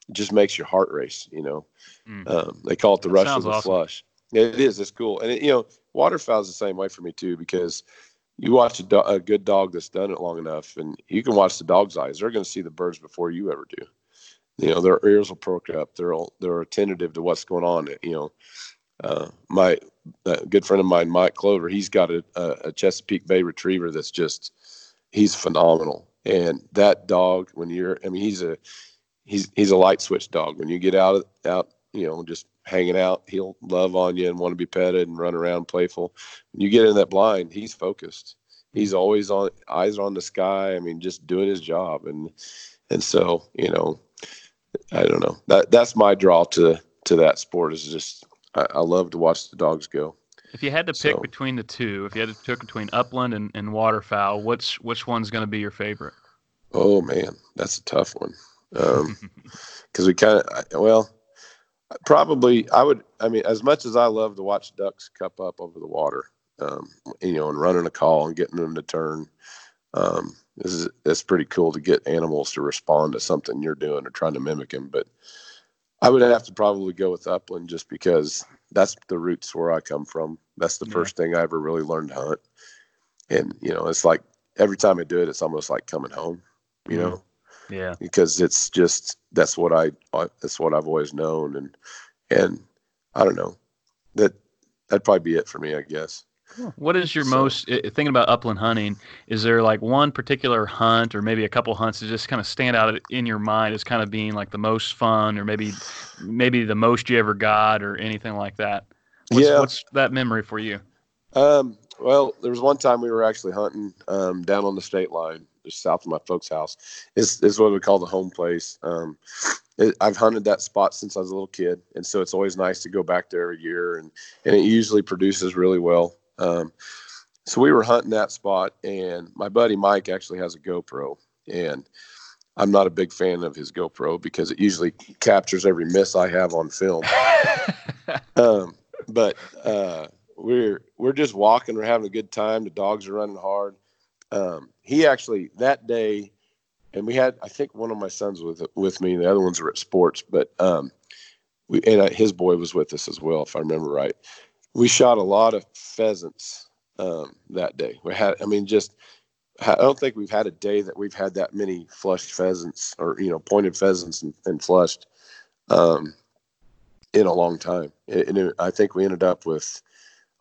it just makes your heart race. You know, mm. um, they call it the that rush of the awesome. flush. It is. It's cool, and it, you know, waterfowl is the same way for me too because you watch a, do- a, good dog that's done it long enough, and you can watch the dog's eyes. They're going to see the birds before you ever do. You know, their ears will perk up. They're they're attentive to what's going on. You know, uh, my a good friend of mine, Mike Clover, he's got a, a Chesapeake Bay Retriever that's just he's phenomenal. And that dog, when you're, I mean, he's a he's he's a light switch dog. When you get out out, you know, just hanging out, he'll love on you and want to be petted and run around playful. When you get in that blind, he's focused. He's always on eyes on the sky. I mean, just doing his job. And and so you know, I don't know. That that's my draw to to that sport is just I, I love to watch the dogs go. If you had to pick so, between the two, if you had to pick between upland and, and waterfowl, which which one's going to be your favorite? Oh man, that's a tough one. Um, because we kind of well, probably I would. I mean, as much as I love to watch ducks cup up over the water, um, you know, and running a call and getting them to turn, um, this is it's pretty cool to get animals to respond to something you're doing or trying to mimic them. But I would have to probably go with upland just because that's the roots where I come from. That's the yeah. first thing I ever really learned to hunt. And, you know, it's like every time I do it, it's almost like coming home, you know? Mm. Yeah. Because it's just, that's what I, that's what I've always known. And, and I don't know that that'd probably be it for me, I guess. What is your so, most thinking about upland hunting? Is there like one particular hunt, or maybe a couple hunts that just kind of stand out in your mind as kind of being like the most fun, or maybe maybe the most you ever got, or anything like that? What's, yeah, what's that memory for you? Um, well, there was one time we were actually hunting um, down on the state line, just south of my folks' house. Is is what we call the home place. Um, it, I've hunted that spot since I was a little kid, and so it's always nice to go back there every year, and and it usually produces really well. Um, so we were hunting that spot, and my buddy Mike actually has a GoPro, and I'm not a big fan of his GoPro because it usually captures every miss I have on film. um, but uh, we're we're just walking, we're having a good time. The dogs are running hard. Um, he actually that day, and we had I think one of my sons with with me, the other ones were at sports, but um, we and uh, his boy was with us as well, if I remember right we shot a lot of pheasants um, that day. We had, I mean, just I don't think we've had a day that we've had that many flushed pheasants or you know pointed pheasants and, and flushed um, in a long time. And it, I think we ended up with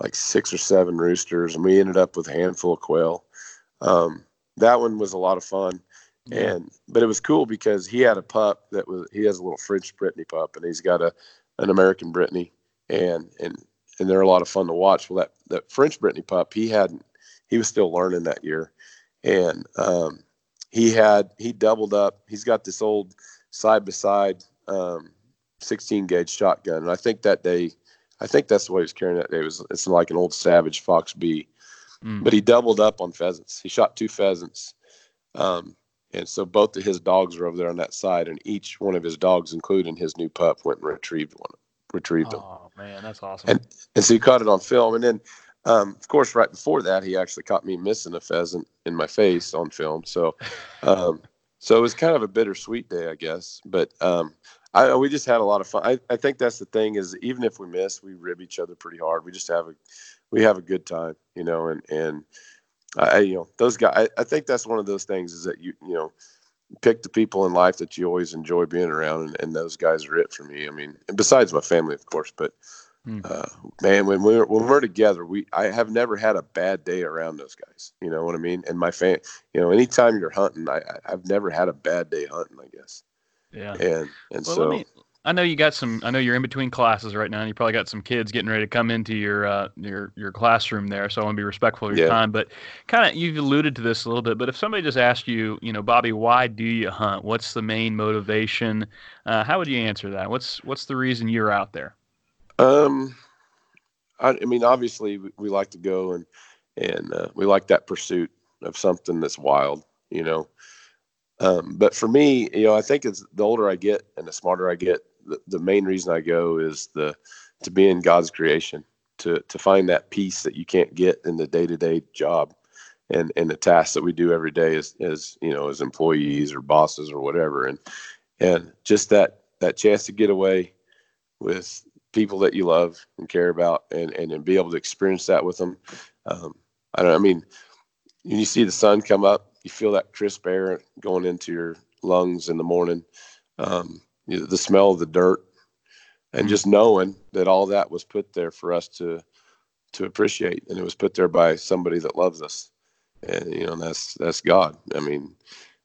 like six or seven roosters, and we ended up with a handful of quail. Um, that one was a lot of fun, yeah. and but it was cool because he had a pup that was he has a little French Brittany pup, and he's got a an American Brittany, and and and they're a lot of fun to watch. Well, that that French Brittany pup, he hadn't, he was still learning that year, and um, he had he doubled up. He's got this old side by side 16 gauge shotgun, and I think that day, I think that's what he was carrying that day. It was it's like an old Savage Fox B, mm. but he doubled up on pheasants. He shot two pheasants. Um, and so both of his dogs were over there on that side, and each one of his dogs, including his new pup, went and retrieved one retrieved them. Man, that's awesome. And and so he caught it on film, and then um, of course right before that he actually caught me missing a pheasant in my face on film. So um, so it was kind of a bittersweet day, I guess. But um, I we just had a lot of fun. I, I think that's the thing is even if we miss, we rib each other pretty hard. We just have a we have a good time, you know, and and I you know those guys. I, I think that's one of those things is that you you know pick the people in life that you always enjoy being around, and, and those guys are it for me. I mean, besides my family, of course, but mm. uh, man, when we're when we're together, we I have never had a bad day around those guys. You know what I mean? And my fan, you know, anytime you're hunting, I I've never had a bad day hunting. I guess. Yeah. And and well, so. Me, I know you got some. I know you're in between classes right now, and you probably got some kids getting ready to come into your uh, your your classroom there. So I want to be respectful of your yeah. time. But kind of, you've alluded to this a little bit. But if somebody just asked you, you know, Bobby, why do you hunt? What's the main motivation? Uh, how would you answer that? What's what's the reason you're out there? Um, I, I mean, obviously, we, we, like to go and and uh, we like that pursuit of something that's wild. You know, um, but for me, you know, I think it's the older I get and the smarter I get, the, main reason I go is the to be in God's creation, to to find that peace that you can't get in the day to day job, and and the tasks that we do every day as as you know as employees or bosses or whatever, and and just that that chance to get away with people that you love and care about, and and, and be able to experience that with them. Um, I don't. I mean, when you see the sun come up, you feel that crisp air going into your lungs in the morning. Um, the smell of the dirt, and mm-hmm. just knowing that all that was put there for us to to appreciate, and it was put there by somebody that loves us, and you know that's that's God. I mean,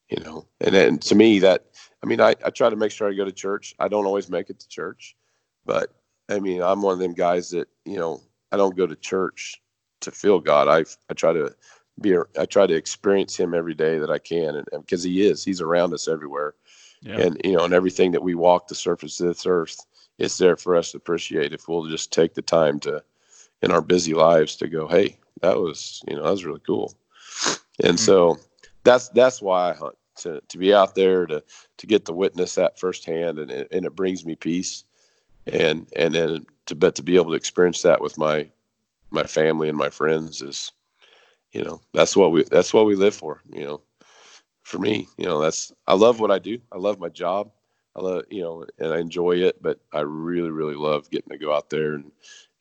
you know, and and to me that I mean I I try to make sure I go to church. I don't always make it to church, but I mean I'm one of them guys that you know I don't go to church to feel God. I I try to be I try to experience Him every day that I can, and because He is, He's around us everywhere yeah. and you know, and everything that we walk the surface of this earth, it's there for us to appreciate if we'll just take the time to, in our busy lives, to go, hey, that was you know that was really cool, and mm-hmm. so that's that's why I hunt to to be out there to to get to witness that firsthand, and and it brings me peace, and and then to bet to be able to experience that with my my family and my friends is you know that's what we that's what we live for you know for me, you know, that's I love what I do. I love my job. I love, you know, and I enjoy it, but I really, really love getting to go out there and,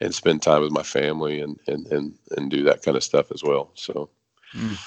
and spend time with my family and, and, and, and do that kind of stuff as well. So, mm.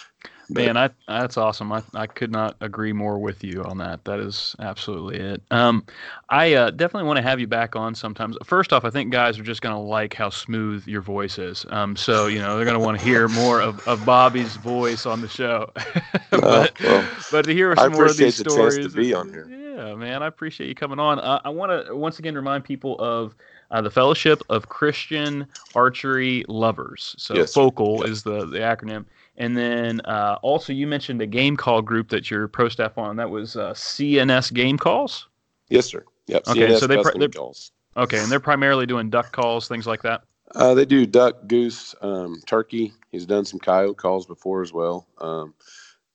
Man, I, that's awesome. I, I could not agree more with you on that. That is absolutely it. Um, I uh, definitely want to have you back on sometimes. First off, I think guys are just going to like how smooth your voice is. Um, so, you know, they're going to want to hear more of, of Bobby's voice on the show. but, well, but to hear some more of these the stories. to be on here. Yeah, man, I appreciate you coming on. Uh, I want to once again remind people of uh, the Fellowship of Christian Archery Lovers. So, yes, FOCAL is the, the acronym. And then uh, also, you mentioned a game call group that you're pro staff on. That was uh, CNS Game Calls. Yes, sir. Yep. Okay, CNS so they they're, calls. Okay, and they're primarily doing duck calls, things like that. Uh, they do duck, goose, um, turkey. He's done some coyote calls before as well. Um,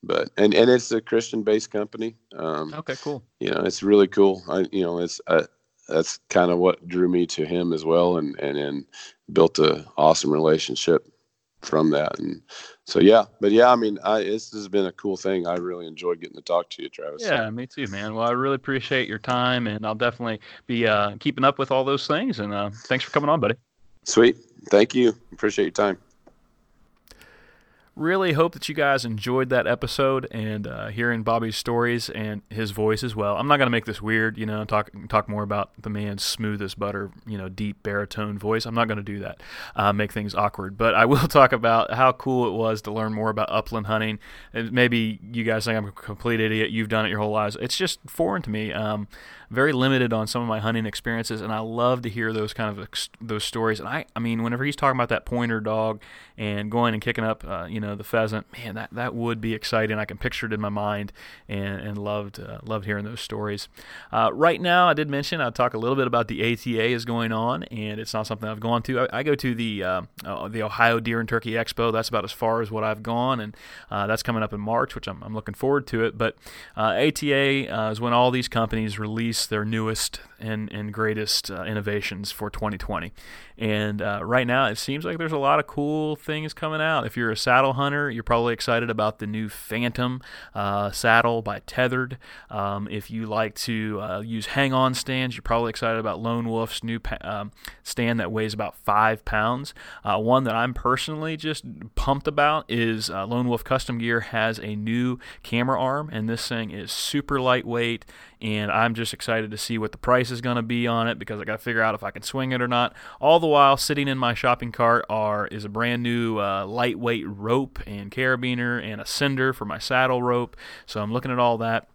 but and and it's a Christian-based company. Um, okay, cool. You know, it's really cool. I you know, it's uh, that's kind of what drew me to him as well, and and and built a awesome relationship from that. And so yeah, but yeah, I mean, I this has been a cool thing. I really enjoyed getting to talk to you, Travis. Yeah, me too, man. Well, I really appreciate your time, and I'll definitely be uh, keeping up with all those things. And uh, thanks for coming on, buddy. Sweet, thank you. Appreciate your time. Really hope that you guys enjoyed that episode and uh, hearing Bobby's stories and his voice as well. I'm not going to make this weird, you know, talk talk more about the man's smooth as butter, you know, deep baritone voice. I'm not going to do that, uh, make things awkward. But I will talk about how cool it was to learn more about upland hunting. And maybe you guys think I'm a complete idiot. You've done it your whole lives. It's just foreign to me. Um, very limited on some of my hunting experiences, and I love to hear those kind of those stories. And I, I mean, whenever he's talking about that pointer dog and going and kicking up, uh, you know, the pheasant, man, that that would be exciting. I can picture it in my mind, and and loved uh, loved hearing those stories. Uh, right now, I did mention I'd talk a little bit about the ATA is going on, and it's not something I've gone to. I, I go to the uh, uh, the Ohio Deer and Turkey Expo. That's about as far as what I've gone, and uh, that's coming up in March, which I'm, I'm looking forward to it. But ATA is when all these companies release their newest and, and greatest uh, innovations for 2020. And uh, right now, it seems like there's a lot of cool things coming out. If you're a saddle hunter, you're probably excited about the new Phantom uh, saddle by Tethered. Um, if you like to uh, use hang on stands, you're probably excited about Lone Wolf's new pa- um, stand that weighs about five pounds. Uh, one that I'm personally just pumped about is uh, Lone Wolf Custom Gear has a new camera arm, and this thing is super lightweight. And I'm just excited to see what the price is going to be on it because I got to figure out if I can swing it or not. All the while, sitting in my shopping cart are is a brand new uh, lightweight rope and carabiner and a sender for my saddle rope. So I'm looking at all that,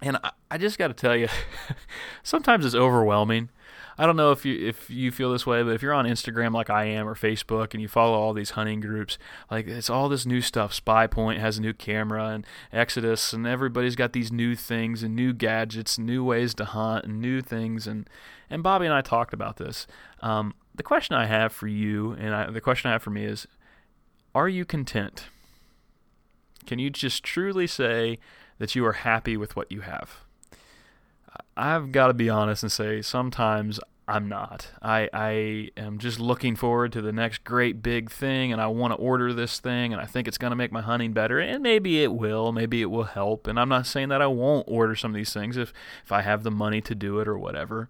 and I, I just got to tell you, sometimes it's overwhelming. I don't know if you if you feel this way, but if you're on Instagram like I am or Facebook and you follow all these hunting groups, like it's all this new stuff. Spypoint has a new camera and Exodus and everybody's got these new things and new gadgets new ways to hunt and new things and and Bobby and I talked about this. Um, the question I have for you, and I, the question I have for me is Are you content? Can you just truly say that you are happy with what you have? I've got to be honest and say sometimes I'm not. I, I am just looking forward to the next great big thing, and I want to order this thing, and I think it's going to make my hunting better. And maybe it will. Maybe it will help. And I'm not saying that I won't order some of these things if, if I have the money to do it or whatever.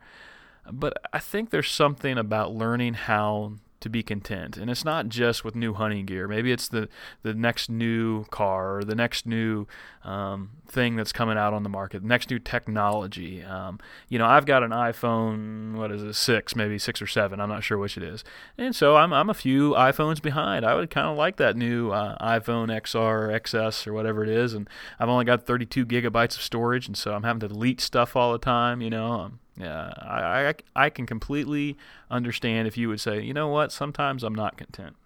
But I think there's something about learning how to be content. And it's not just with new hunting gear. Maybe it's the, the next new car or the next new um, thing that's coming out on the market, the next new technology. Um, you know, I've got an iPhone, what is it, six, maybe six or seven. I'm not sure which it is. And so I'm, I'm a few iPhones behind. I would kind of like that new uh, iPhone XR or XS or whatever it is. And I've only got 32 gigabytes of storage. And so I'm having to delete stuff all the time, you know. Um, yeah, I, I, I can completely understand if you would say, you know what, sometimes I'm not content.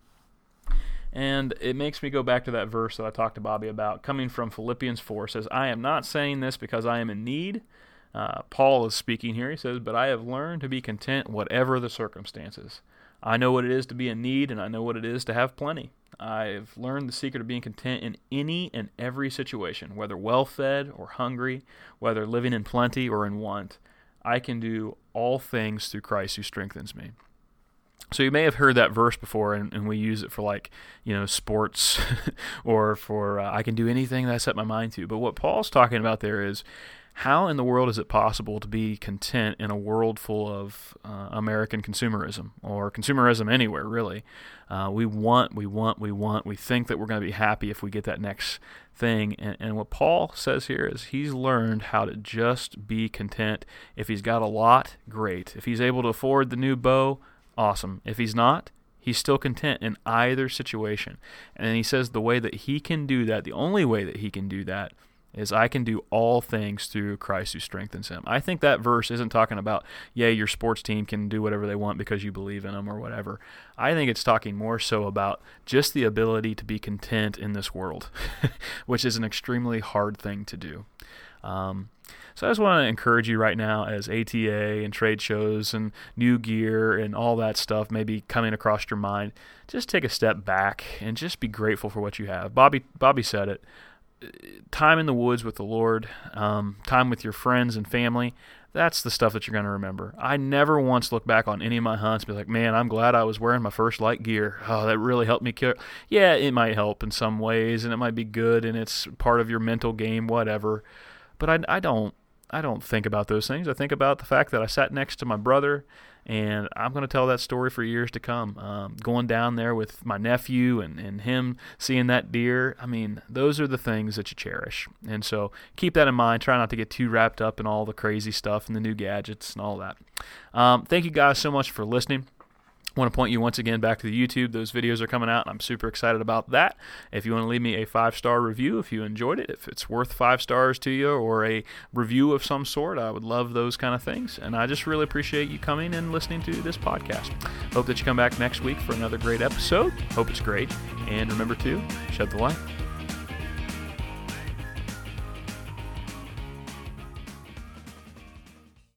And it makes me go back to that verse that I talked to Bobby about, coming from Philippians 4. says, I am not saying this because I am in need. Uh, Paul is speaking here. He says, But I have learned to be content whatever the circumstances. I know what it is to be in need, and I know what it is to have plenty. I've learned the secret of being content in any and every situation, whether well fed or hungry, whether living in plenty or in want. I can do all things through Christ who strengthens me. So you may have heard that verse before, and, and we use it for like you know sports, or for uh, I can do anything that I set my mind to. But what Paul's talking about there is how in the world is it possible to be content in a world full of uh, American consumerism or consumerism anywhere, really? Uh, we want, we want, we want, we think that we're going to be happy if we get that next thing. And, and what Paul says here is he's learned how to just be content. If he's got a lot, great. If he's able to afford the new bow, awesome. If he's not, He's still content in either situation. And he says the way that he can do that, the only way that he can do that, is I can do all things through Christ who strengthens him. I think that verse isn't talking about, yeah, your sports team can do whatever they want because you believe in them or whatever. I think it's talking more so about just the ability to be content in this world, which is an extremely hard thing to do. Um, so I just want to encourage you right now as ATA and trade shows and new gear and all that stuff maybe coming across your mind, just take a step back and just be grateful for what you have. Bobby Bobby said it time in the woods with the Lord, um, time with your friends and family, that's the stuff that you're going to remember. I never once look back on any of my hunts and be like, man, I'm glad I was wearing my First Lite gear. Oh, that really helped me kill. Yeah, it might help in some ways and it might be good and it's part of your mental game, whatever. But I, I don't. I don't think about those things. I think about the fact that I sat next to my brother and I'm going to tell that story for years to come. Um, going down there with my nephew and, and him seeing that deer, I mean, those are the things that you cherish. And so keep that in mind. Try not to get too wrapped up in all the crazy stuff and the new gadgets and all that. Um, thank you guys so much for listening. Want to point you once again back to the YouTube. Those videos are coming out, and I'm super excited about that. If you want to leave me a five star review, if you enjoyed it, if it's worth five stars to you, or a review of some sort, I would love those kind of things. And I just really appreciate you coming and listening to this podcast. Hope that you come back next week for another great episode. Hope it's great. And remember to shed the light.